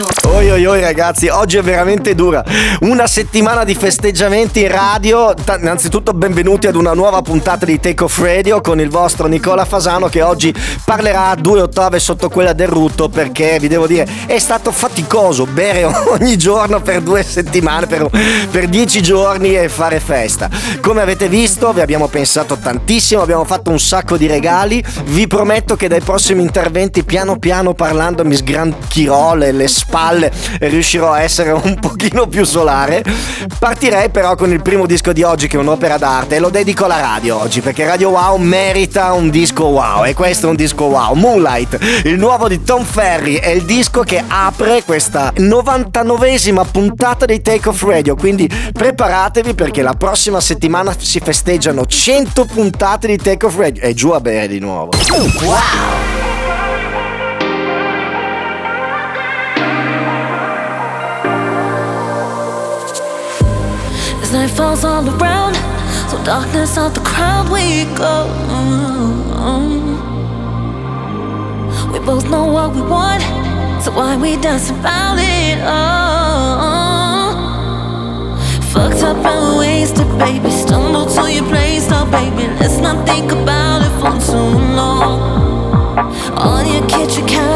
Fasano. Oi oi oi ragazzi, oggi è veramente dura. Una settimana di festeggiamenti in radio. Ta- innanzitutto benvenuti ad una nuova puntata di Take Off Radio con il vostro Nicola Fasano che oggi parlerà a due ottave sotto quella del rutto perché vi devo dire è stato faticoso bere ogni giorno per due settimane, per, per dieci giorni e fare festa. Come avete visto vi abbiamo pensato tantissimo, abbiamo fatto un sacco di regali. Vi prometto che dai prossimi interventi piano piano parlando mi sgranchirò le, le spalle riuscirò a essere un pochino più solare. Partirei però con il primo disco di oggi che è un'opera d'arte e lo dedico alla radio oggi perché Radio Wow merita un disco wow e questo è un disco wow. Moonlight, il nuovo di Tom Ferry, è il disco che apre questa 99esima puntata di Take Off Radio, quindi preparatevi perché la prossima settimana si festeggiano 100 puntate di Take Off Radio e giù a bere di nuovo. Wow! Night falls all around, so darkness out the crowd we go. We both know what we want, so why we dance about it? Oh, fucked up and wasted, baby. Stumble to your place now, baby. Let's not think about it for too long. On your kitchen counter,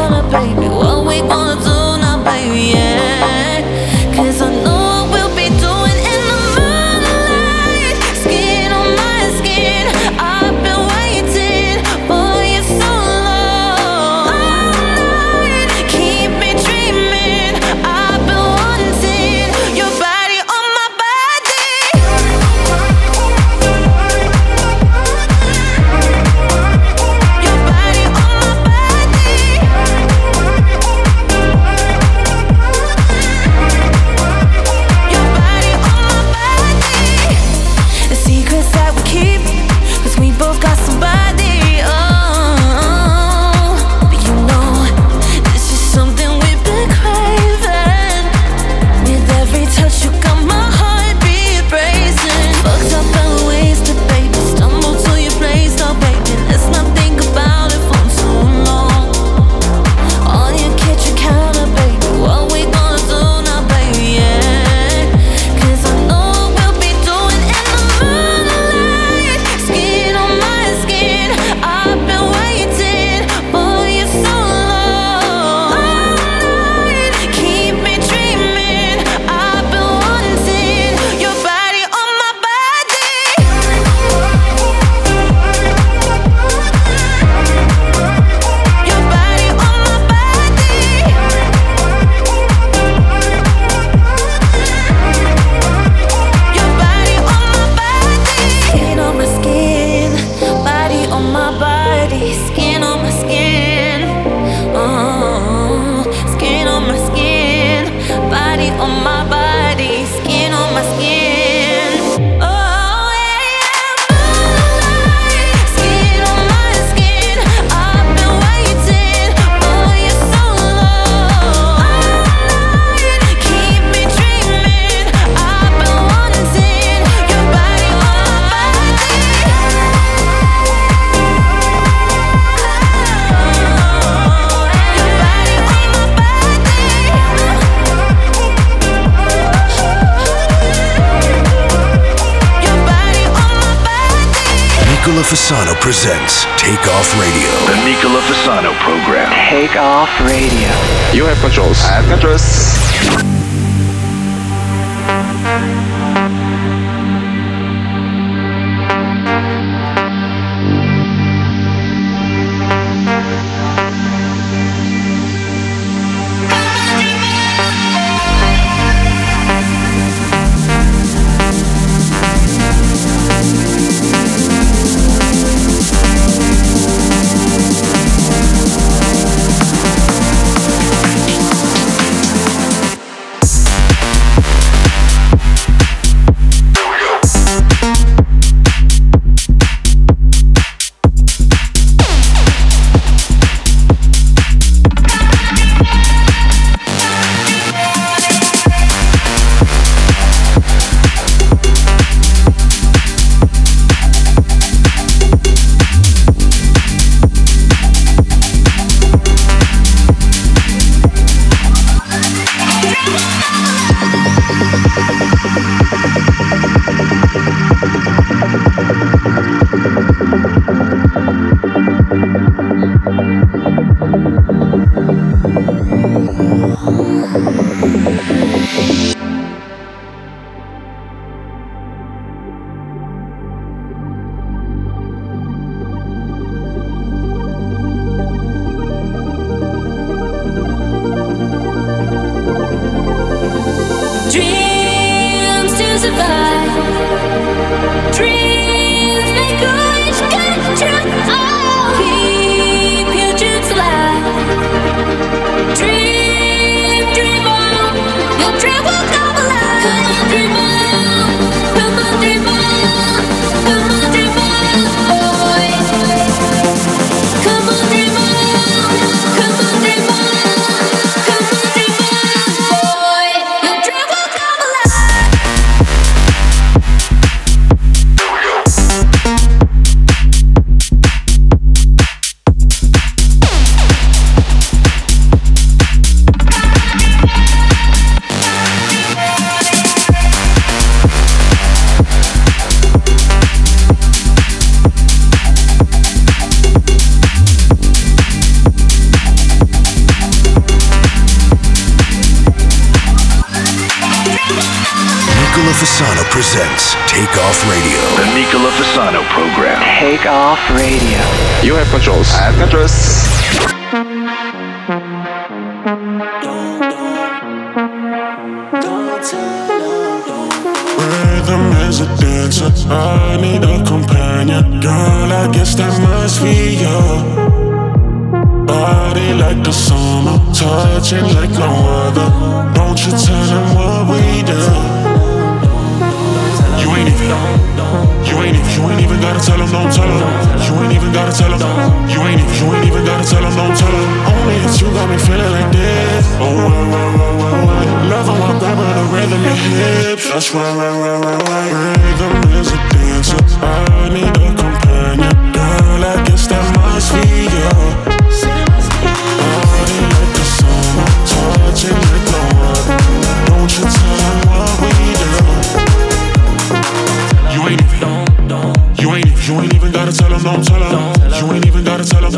ain't even gotta tell him, no, tell him. You ain't even gotta tell him.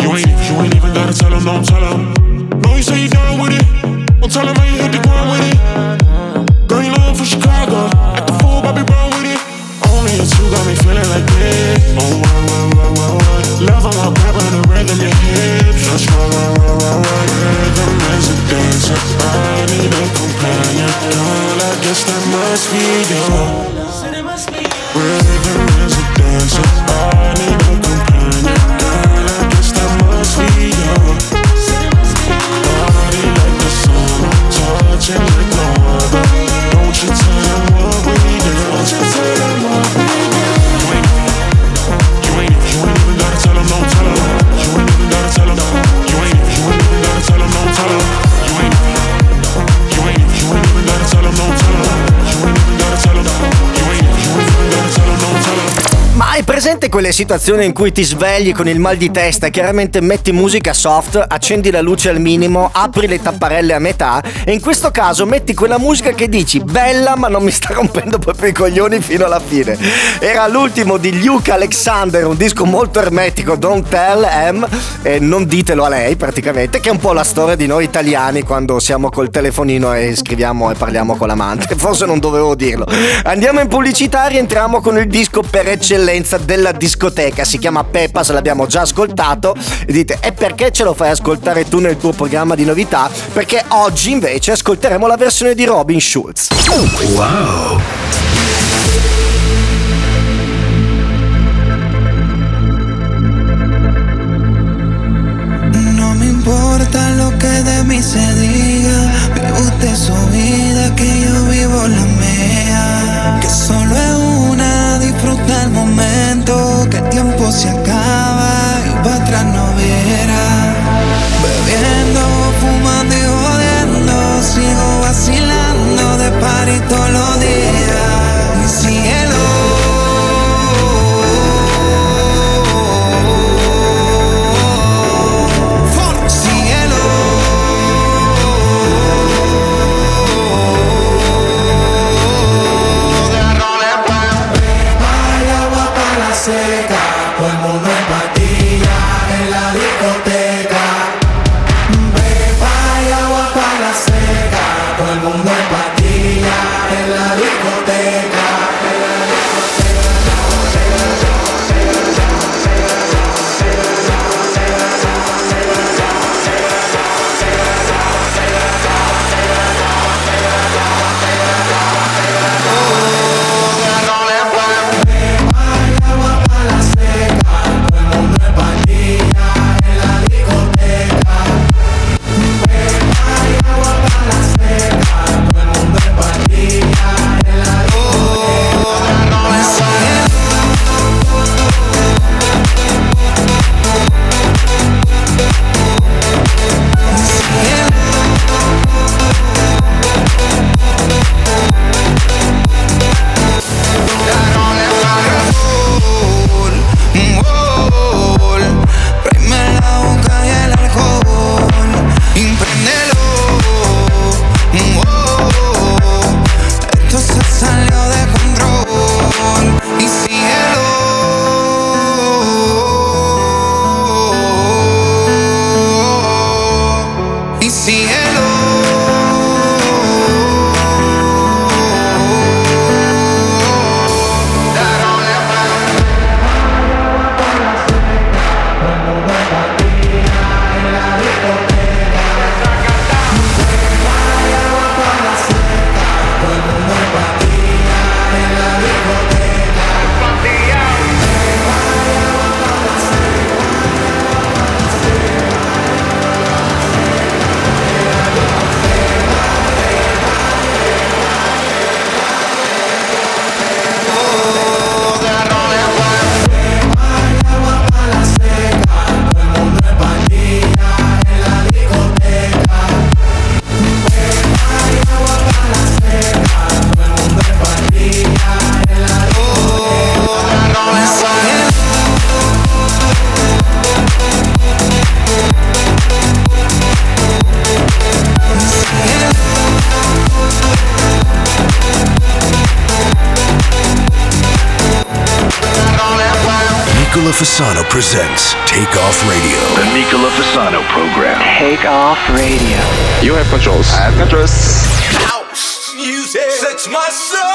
You ain't, you ain't even gotta tell him, no, tell him. No, you say you down with it. Well, tell him how you hit the ground with it. Girl, you love for Chicago. At the fool, Bobby Brown with it. Only you two got me feeling like this. Oh, wow, wow, wow, wow, wow. Love on my grab on the rhythm, you hit. Just roll, roll, roll, roll, roll. Rhythm is a dancer. I need a companion. Girl, I guess that must be you. Said it must be you. Quelle situazioni in cui ti svegli con il mal di testa chiaramente metti musica soft, accendi la luce al minimo, apri le tapparelle a metà e in questo caso metti quella musica che dici bella ma non mi sta rompendo proprio i coglioni fino alla fine. Era l'ultimo di Luke Alexander, un disco molto ermetico, Don't Tell M, e non ditelo a lei praticamente, che è un po' la storia di noi italiani quando siamo col telefonino e scriviamo e parliamo con l'amante. Forse non dovevo dirlo. Andiamo in pubblicità, rientriamo con il disco per eccellenza della discoteca. Si chiama Pepas, l'abbiamo già ascoltato. E dite, e perché ce lo fai ascoltare tu nel tuo programma di novità? Perché oggi invece ascolteremo la versione di Robin Schulz. Wow. No me importa lo que de mí se diga. Vive usted su vida, que yo vivo la mía. Que solo es una, disfruta el momento. Que el tiempo se acaba y para atrás Fasano presents Take Off Radio. The Nicola Fasano program. Take Off Radio. You have controls. I have controls. House music. That's my soul.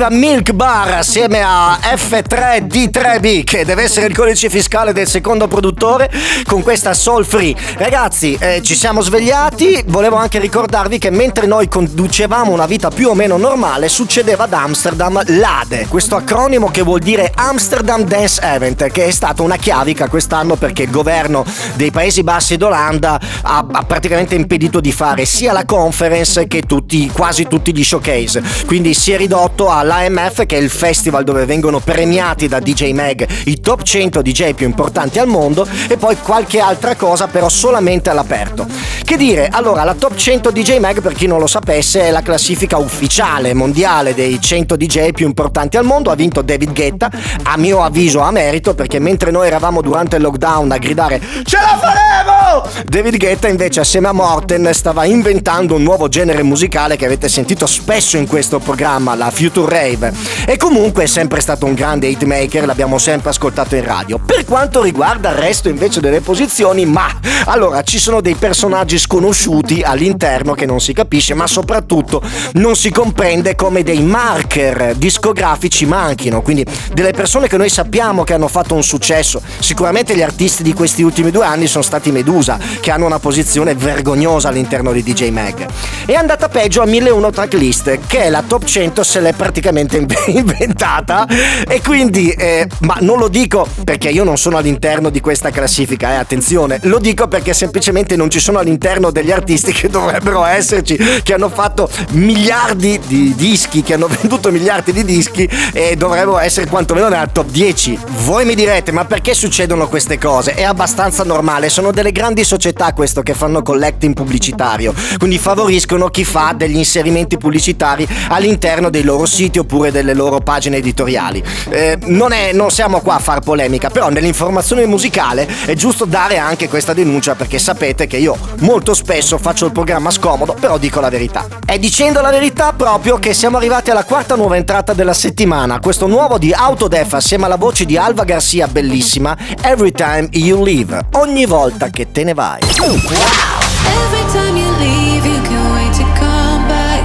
Serviva Milk Bar assieme a F3D3B, che deve essere il codice fiscale del secondo produttore, con questa Soul Free. Ragazzi, eh, ci siamo svegliati. Volevo anche ricordarvi che mentre noi conducevamo una vita più o meno normale, succedeva ad Amsterdam l'ADE, questo acronimo che vuol dire Amsterdam Dance Event, che è stata una chiavica quest'anno perché il governo dei Paesi Bassi d'Olanda ha, ha praticamente impedito di fare sia la conference che tutti, quasi tutti gli showcase. Quindi si è ridotto all'AMF, che è il festival dove vengono premiati da DJ Mag i top 100 DJ più importanti al mondo, e poi qualche altra cosa, però solamente all'aperto. Che dire, allora, la top 100 DJ Mag, per chi non lo sapesse, è la classifica ufficiale mondiale dei 100 DJ più importanti al mondo. Ha vinto David Guetta, a mio avviso a merito, perché mentre noi eravamo durante il lockdown a gridare Ce la faremo! David Guetta invece assieme a Morten stava inventando un nuovo genere musicale che avete sentito spesso in questo programma, la Future Rave. E comunque è sempre stato un grande hitmaker, l'abbiamo sempre ascoltato in radio. Per quanto riguarda il resto invece delle posizioni, ma allora ci sono dei personaggi sconosciuti all'interno che non si capisce, ma soprattutto non si comprende come dei marker discografici manchino, quindi delle persone che noi sappiamo che hanno fatto un successo. Sicuramente gli artisti di questi ultimi due anni sono stati Medusa, che hanno una posizione vergognosa all'interno di DJ Mag. È andata peggio a 1001 tracklist, che è la top 100 se l'è praticamente inventata e quindi, eh, ma non lo dico perché io non sono all'interno di questa classifica, eh, attenzione, lo dico perché semplicemente non ci sono all'interno degli artisti che dovrebbero esserci, che hanno fatto miliardi di dischi, che hanno venduto miliardi di dischi e dovrebbero essere quantomeno nella top 10. Voi mi direte, ma perché succedono queste cose? È abbastanza normale, sono delle grandi società questo che fanno collecting pubblicitario, quindi favoriscono chi fa degli inserimenti pubblicitari all'interno dei loro siti oppure delle loro pagine editoriali. Eh, non, è, non siamo qua a far polemica, però nell'informazione musicale è giusto dare anche questa denuncia perché sapete che io molto spesso faccio il programma scomodo, però dico la verità. È dicendo la verità proprio che siamo arrivati alla quarta nuova entrata della settimana, questo nuovo di Autodef assieme alla voce di Alva Garcia bellissima, Every Time You Leave, ogni volta che te ne vai. Every time you leave, you can't wait to come back.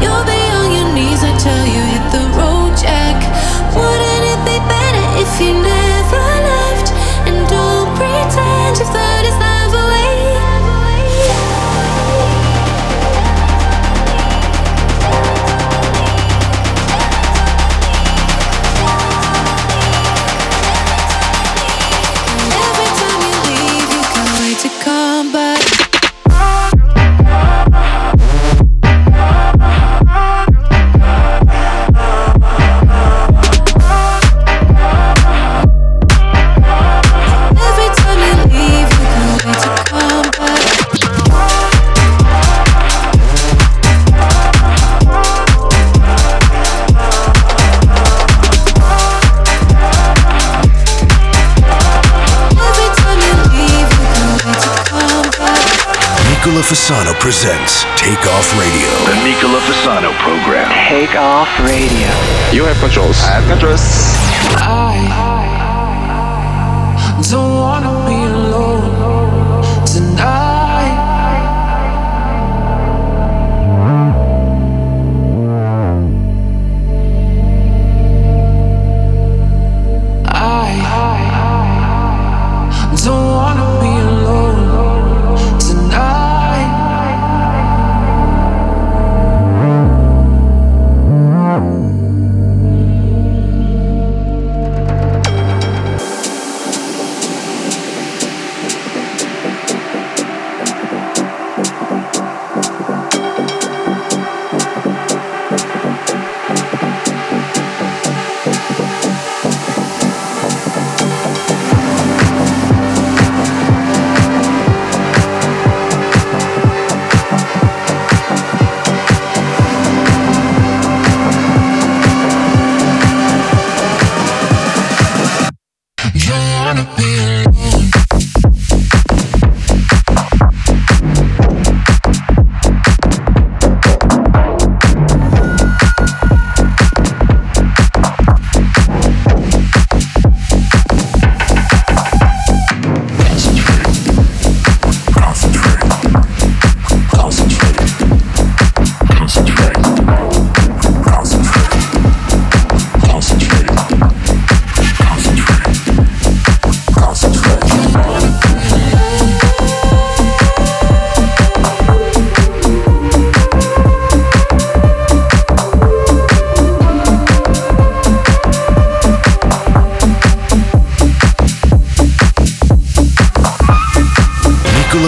You'll be sin Fasano presents Take Off Radio. The Nicola Fasano program. Take off radio. You have controls. I have controls. I don't wanna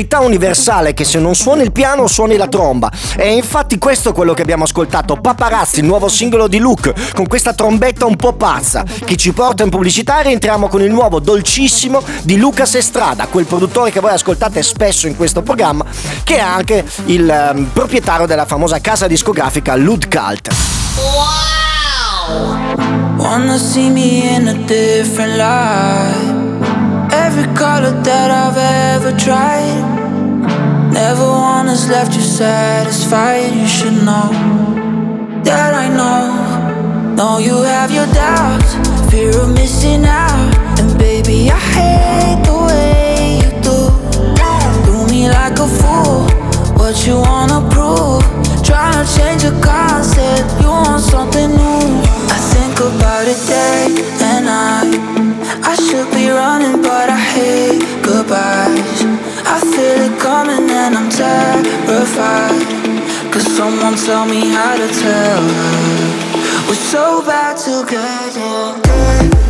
Verità universale che se non suoni il piano suoni la tromba. E infatti questo è quello che abbiamo ascoltato. Paparazzi, il nuovo singolo di Luke, con questa trombetta un po' pazza, che ci porta in pubblicità e rientriamo con il nuovo dolcissimo di Lucas Estrada, quel produttore che voi ascoltate spesso in questo programma, che è anche il um, proprietario della famosa casa discografica Lud Cult. Wow! Wanna see me in a different light Every color that I've ever tried. Never one has left you satisfied. You should know that I know. Know you have your doubts, fear of missing out. And baby, I hate the way you do. Do me like a fool. What you wanna prove? Trying to change the concept. You want something new. I think about it day and night. I should be running, but goodbyes. I feel it coming and I'm terrified. Cause someone tell me how to tell her. We're so bad together.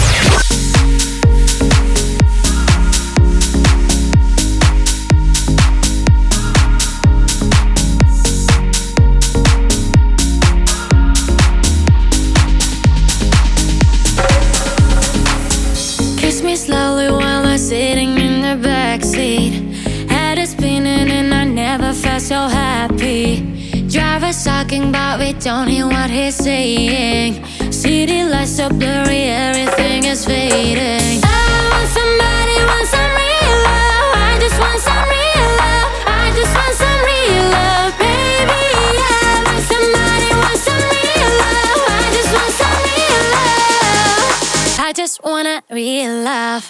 Real love.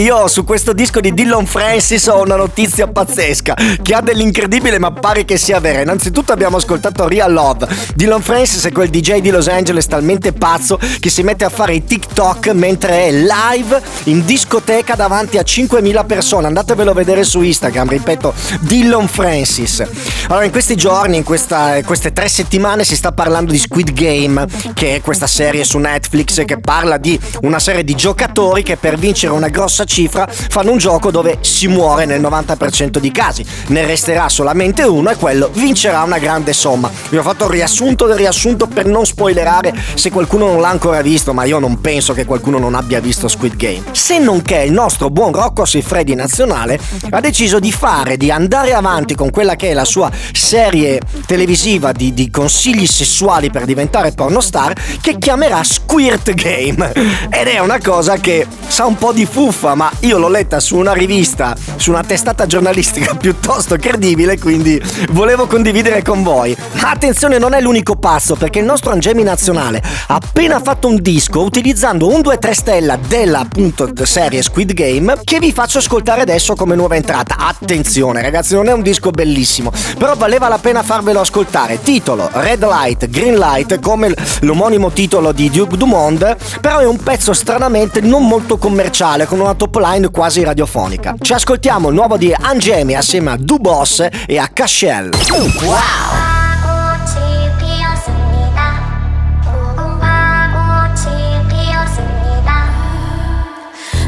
Ragazzi, io su questo disco di Dillon Francis ho una notizia pazzesca che ha dell'incredibile ma pare che sia vera. Innanzitutto abbiamo ascoltato Real Love. Dillon Francis è quel DJ di Los Angeles talmente pazzo che si mette a fare i TikTok mentre è live in discoteca davanti a 5.000 persone. Andatevelo a vedere su Instagram, ripeto, Dillon Francis. Allora, in questi giorni, in questa- queste tre settimane si sta parlando di Squid Game, che è questa serie su Netflix che parla di una serie di giocatori che per vincere una grossa cifra fanno un gioco dove si muore nel 90% di casi. Ne resterà solamente uno e quello vincerà una grande somma. Vi ho fatto il riassunto del riassunto per non spoilerare se qualcuno non l'ha ancora visto, ma io non penso che qualcuno non abbia visto Squid Game. Se non che il nostro buon Rocco Siffredi nazionale ha deciso di fare, di andare avanti con quella che è la sua serie televisiva di, di consigli sessuali per diventare pornostar che chiamerà Squirt Game. Ed è una cosa che sa un po' di fuffa, ma io l'ho letta su una rivista, su una testata giornalistica piuttosto credibile, quindi volevo condividere con voi. Ma attenzione, non è l'unico pazzo, perché il nostro Angemi nazionale ha appena fatto un disco utilizzando un 2-3 stella della appunto serie Squid Game che vi faccio ascoltare adesso come nuova entrata. Attenzione, ragazzi, non è un disco bellissimo, però valeva la pena farvelo ascoltare. Titolo Red Light, Green Light, come l'omonimo titolo di Duke Dumont, però è un pezzo stranamente non molto commerciale, con una top line quasi radiofonica. Ci ascoltiamo il nuovo di Angemi assieme a Du Boss e a Cashel.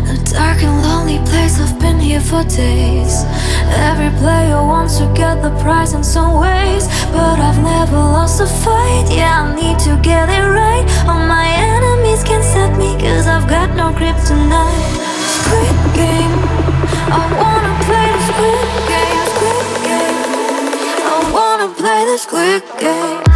A dark and lonely place, I've been here for days. Every player wants to get the prize in some ways, but I've never lost a fight. Yeah, I need to get it right. All my enemies can't stop me, cause I've got no grip tonight. this quick game.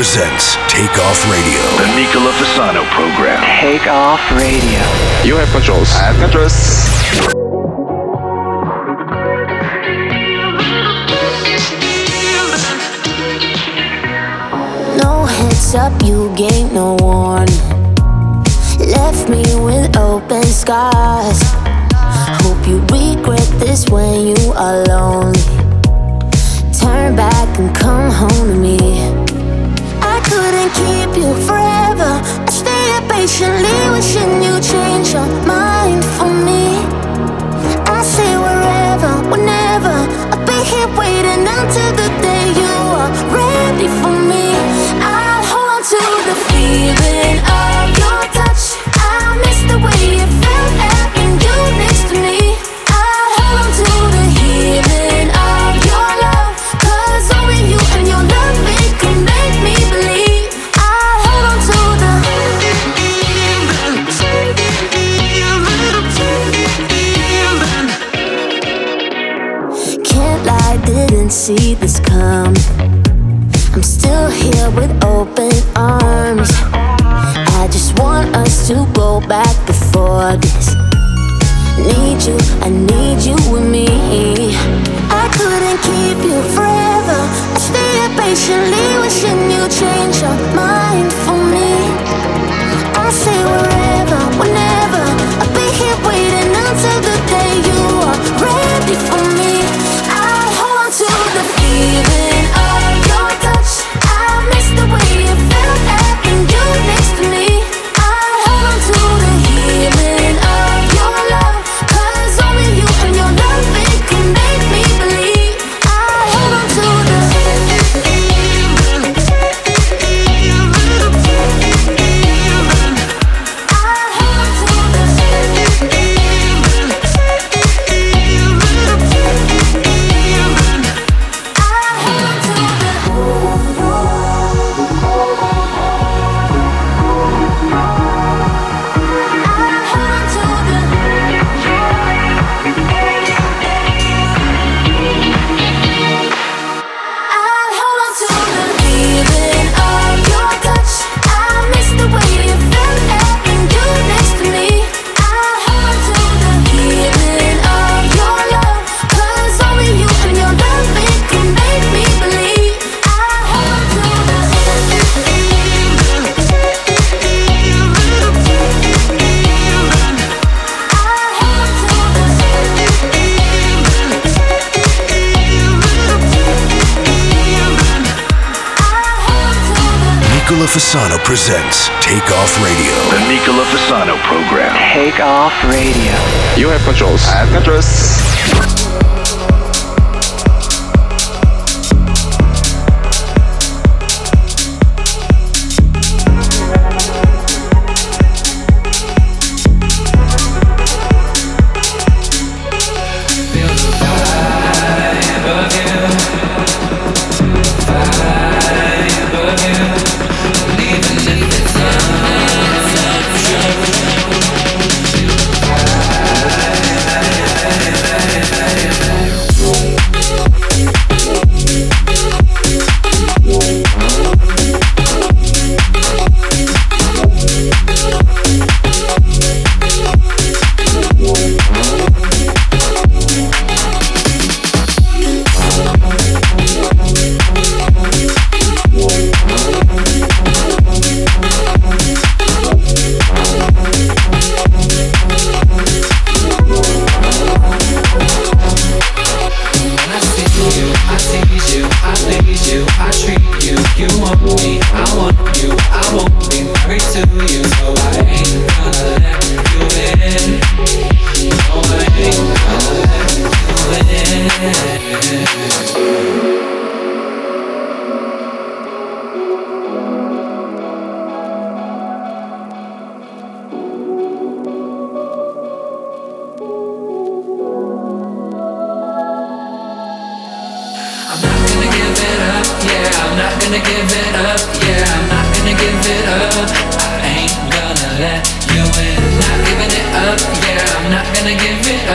Presents Take Off Radio. The Nicola Fasano program. Take Off Radio. You have controls. I have controls. No heads up, you gave no warning. Left me with open scars. Hope you regret this when you are lonely. Turn back and come home to me couldn't keep you forever. I stayed patiently, wishing you change your mind patiently, wishing you change your mind for me. I say wherever,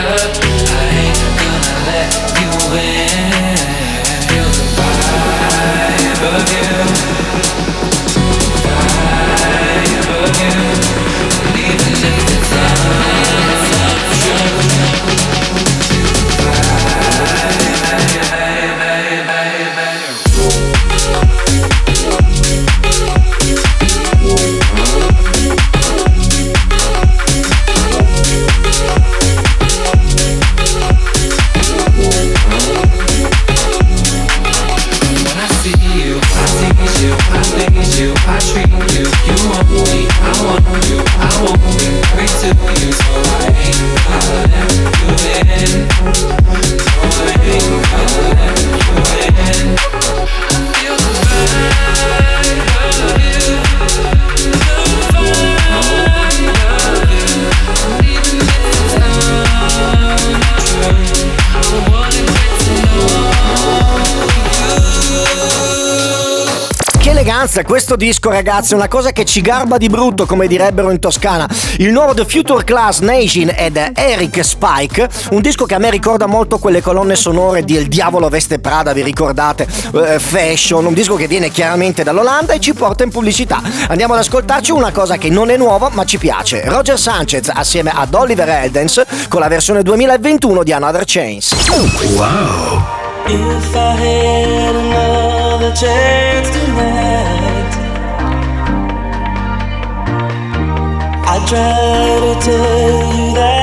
love. Eleganza questo disco ragazzi è una cosa che ci garba di brutto come direbbero in Toscana. Il nuovo The Future Class Nation ed Eric Spike un disco che a me ricorda molto quelle colonne sonore di Il Diavolo Veste Prada vi ricordate? Uh, Fashion un disco che viene chiaramente dall'Olanda e ci porta in pubblicità. Andiamo ad ascoltarci una cosa che non è nuova ma ci piace. Roger Sanchez assieme ad Oliver Eldens con la versione 2021 di Another Chains wow. If I had another chance tonight, I'd try to tell you that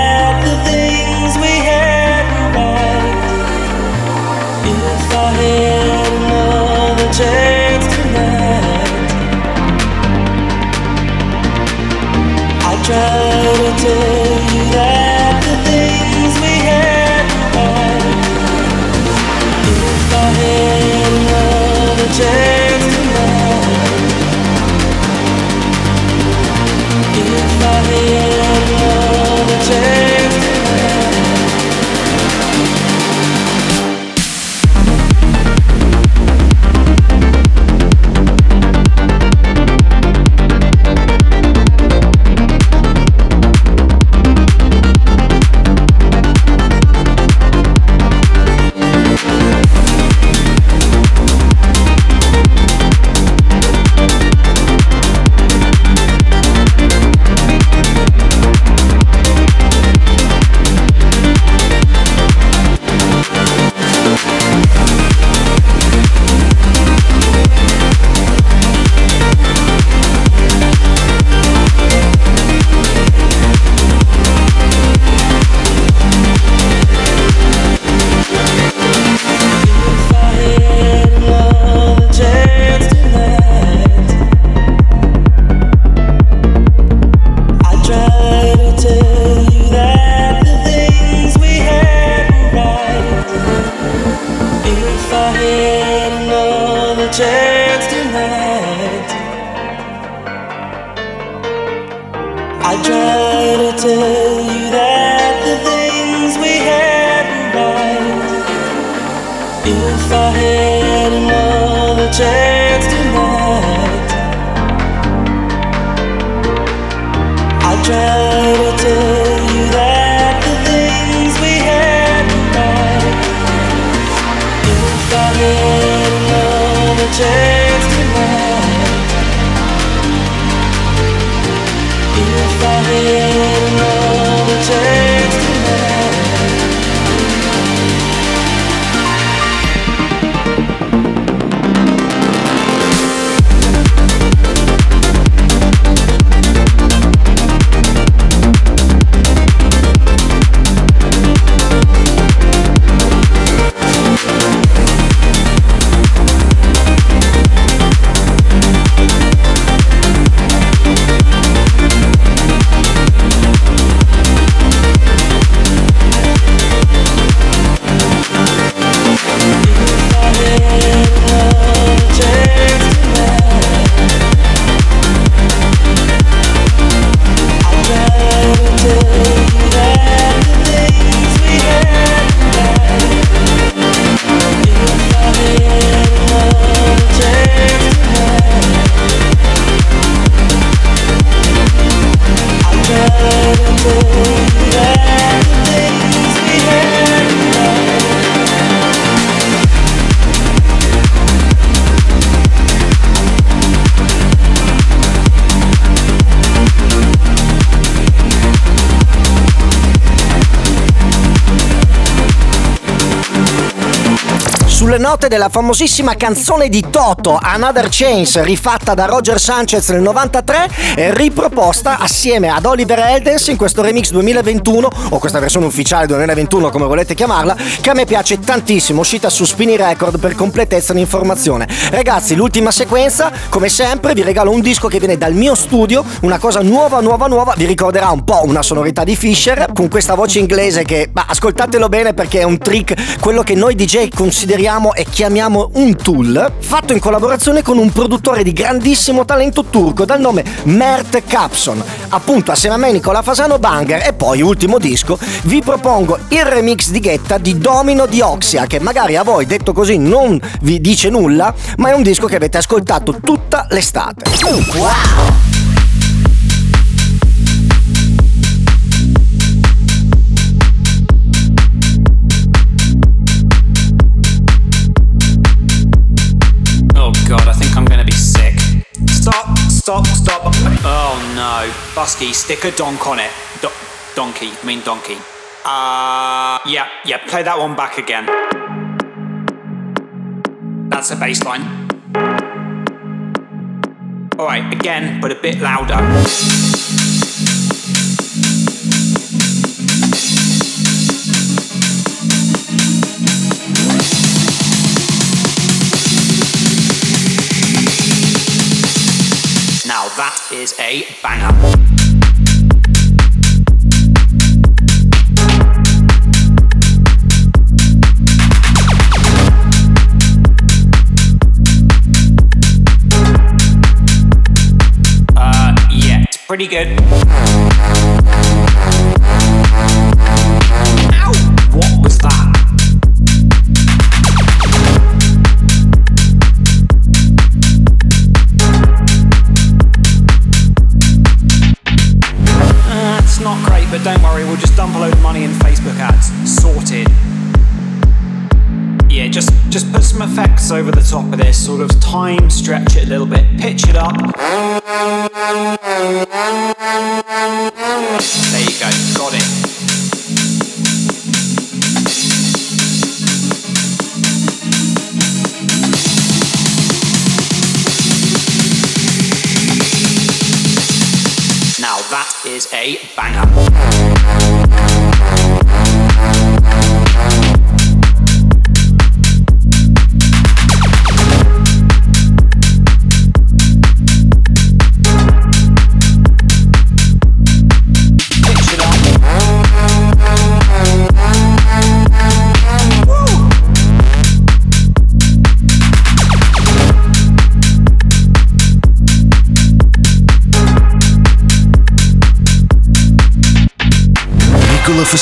another note della famosissima canzone di Toto, Another Chains, rifatta da Roger Sanchez nel 93 e riproposta assieme ad Oliver Eldens in questo remix 2021, o questa versione ufficiale 2021 come volete chiamarla, che a me piace tantissimo, uscita su Spinny Record per completezza di informazione. Ragazzi, l'ultima sequenza, come sempre, vi regalo un disco che viene dal mio studio, una cosa nuova, nuova, nuova, vi ricorderà un po' una sonorità di Fisher, con questa voce inglese che, ma ascoltatelo bene perché è un trick, quello che noi DJ consideriamo e chiamiamo un tool, fatto in collaborazione con un produttore di grandissimo talento turco dal nome Mert Capson. Appunto, assieme a me Nicola Fasano Banger e poi ultimo disco, vi propongo il remix di Ghetta di Domino di Oxia, che magari a voi detto così non vi dice nulla, ma è un disco che avete ascoltato tutta l'estate. Wow! Stop, stop. Oh no. Busky, stick a donk on it. Do- donkey, I mean donkey. Uh, yeah, yeah, play that one back again. That's a bass line. Alright, again, but a bit louder. That is a banger. Uh, pretty good. Don't worry, we'll just dump a load of money in Facebook ads. Sorted. Yeah, just just put some effects over the top of this, sort of time stretch it a little bit, pitch it up.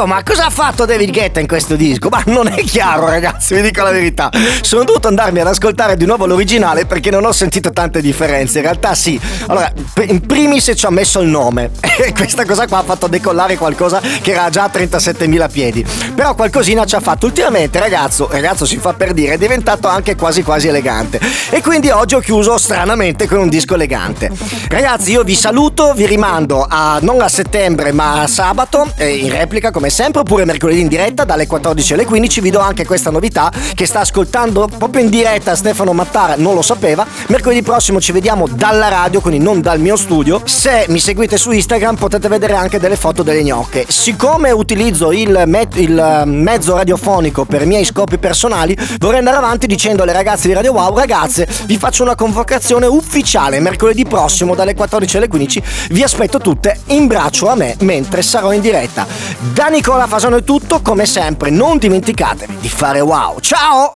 Dico, ma cosa ha fatto David Guetta in questo disco? Ma non è chiaro, ragazzi, vi dico la verità. Sono dovuto andarmi ad ascoltare di nuovo l'originale perché non ho sentito tante differenze. In realtà sì. Allora, in primis ci ha messo il nome. E questa cosa qua ha fatto decollare qualcosa che era già a 37.000 piedi. Però qualcosina ci ha fatto. Ultimamente, ragazzo, ragazzo si fa per dire, è diventato anche quasi quasi elegante. E quindi oggi ho chiuso stranamente con un disco elegante. Ragazzi, io vi saluto, vi rimando a non a settembre, ma a sabato, in replica come come sempre oppure mercoledì in diretta dalle 14 alle 15. Vi do anche questa novità che sta ascoltando proprio in diretta Stefano Mattara, non lo sapeva. Mercoledì prossimo ci vediamo dalla radio, quindi non dal mio studio. Se mi seguite su Instagram potete vedere anche delle foto delle gnocche. Siccome utilizzo il, met- il eh, mezzo radiofonico per i miei scopi personali, vorrei andare avanti dicendo alle ragazze di Radio Wow, ragazze, vi faccio una convocazione ufficiale mercoledì prossimo dalle 14 alle 15. Vi aspetto tutte in braccio a me mentre sarò in diretta. Da Nicola Fasano è tutto, come sempre, non dimenticatevi di fare wow. Ciao!